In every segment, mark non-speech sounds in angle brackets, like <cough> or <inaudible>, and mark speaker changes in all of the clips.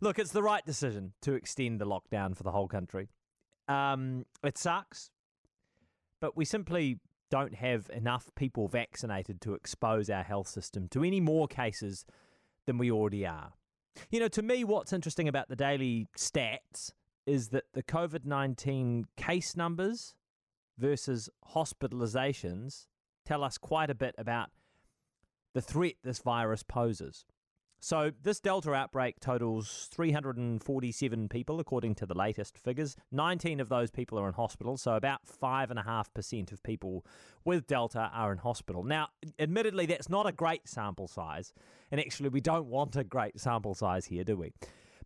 Speaker 1: Look, it's the right decision to extend the lockdown for the whole country. Um, it sucks, but we simply don't have enough people vaccinated to expose our health system to any more cases than we already are. You know, to me, what's interesting about the daily stats is that the COVID 19 case numbers versus hospitalizations tell us quite a bit about the threat this virus poses. So, this Delta outbreak totals 347 people, according to the latest figures. 19 of those people are in hospital, so about 5.5% of people with Delta are in hospital. Now, admittedly, that's not a great sample size, and actually, we don't want a great sample size here, do we?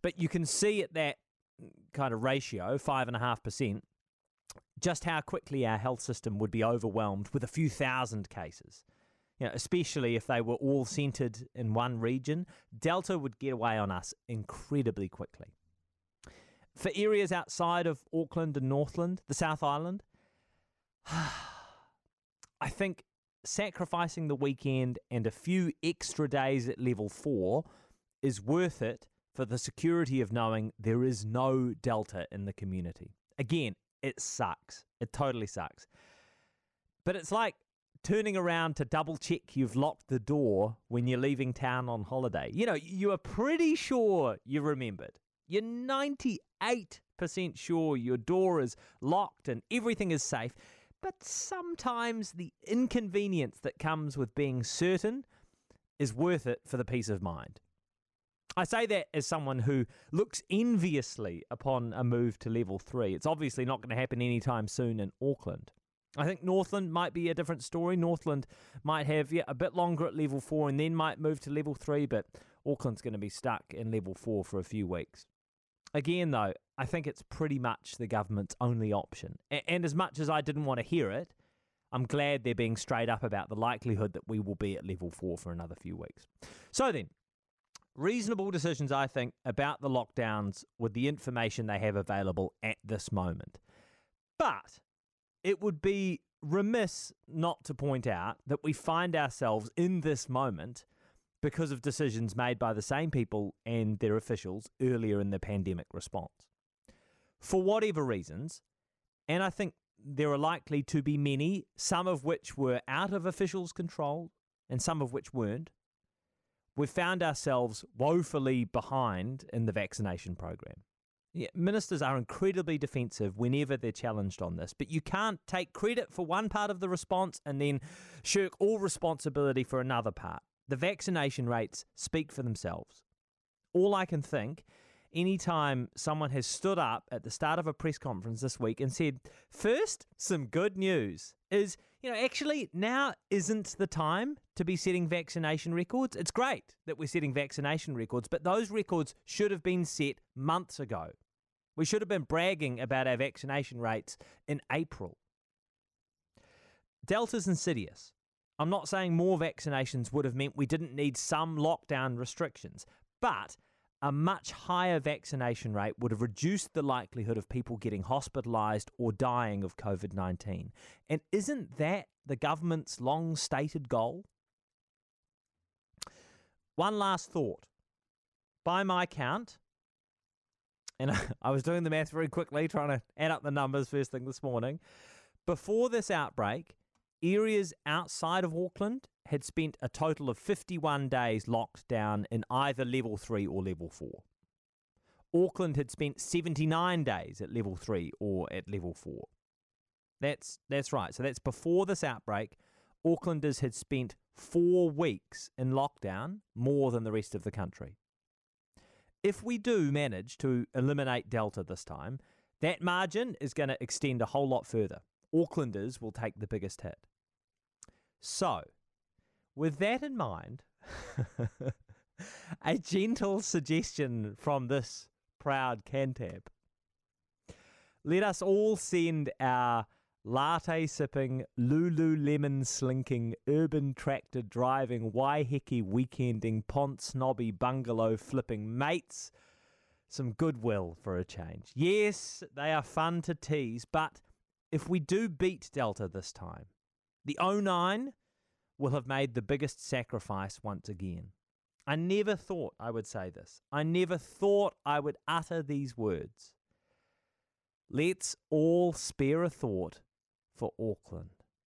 Speaker 1: But you can see at that kind of ratio, 5.5%, just how quickly our health system would be overwhelmed with a few thousand cases you know, especially if they were all centered in one region, Delta would get away on us incredibly quickly. For areas outside of Auckland and Northland, the South Island, <sighs> I think sacrificing the weekend and a few extra days at level four is worth it for the security of knowing there is no Delta in the community. Again, it sucks. It totally sucks. But it's like turning around to double check you've locked the door when you're leaving town on holiday. You know, you are pretty sure you remembered. You're 98% sure your door is locked and everything is safe. But sometimes the inconvenience that comes with being certain is worth it for the peace of mind. I say that as someone who looks enviously upon a move to level three. It's obviously not going to happen anytime soon in Auckland. I think Northland might be a different story. Northland might have yeah, a bit longer at level four and then might move to level three, but Auckland's going to be stuck in level four for a few weeks. Again, though, I think it's pretty much the government's only option. And as much as I didn't want to hear it, I'm glad they're being straight up about the likelihood that we will be at level four for another few weeks. So then, reasonable decisions, I think, about the lockdowns with the information they have available at this moment. But it would be remiss not to point out that we find ourselves in this moment because of decisions made by the same people and their officials earlier in the pandemic response. For whatever reasons, and I think there are likely to be many, some of which were out of officials' control and some of which weren't, we've found ourselves woefully behind in the vaccination program. Yeah, ministers are incredibly defensive whenever they're challenged on this, but you can't take credit for one part of the response and then shirk all responsibility for another part. The vaccination rates speak for themselves. All I can think, anytime someone has stood up at the start of a press conference this week and said, first, some good news, is, you know, actually now isn't the time to be setting vaccination records. It's great that we're setting vaccination records, but those records should have been set months ago. We should have been bragging about our vaccination rates in April. Delta's insidious. I'm not saying more vaccinations would have meant we didn't need some lockdown restrictions, but a much higher vaccination rate would have reduced the likelihood of people getting hospitalised or dying of COVID 19. And isn't that the government's long stated goal? One last thought. By my count, and <laughs> I was doing the math very quickly, trying to add up the numbers first thing this morning. Before this outbreak, areas outside of Auckland had spent a total of 51 days locked down in either level 3 or level 4. Auckland had spent 79 days at level 3 or at level 4. That's that's right. So that's before this outbreak, Aucklanders had spent 4 weeks in lockdown, more than the rest of the country if we do manage to eliminate Delta this time, that margin is going to extend a whole lot further. Aucklanders will take the biggest hit. So, with that in mind, <laughs> a gentle suggestion from this proud Cantab. Let us all send our latte sipping, Lululemon slinking, urban tractor driving, Waiheke weekending, Ponsonby, bungalow flipping mates some goodwill for a change. Yes, they are fun to tease, but if we do beat Delta this time, the 09 will have made the biggest sacrifice once again. I never thought I would say this. I never thought I would utter these words. Let's all spare a thought for Auckland.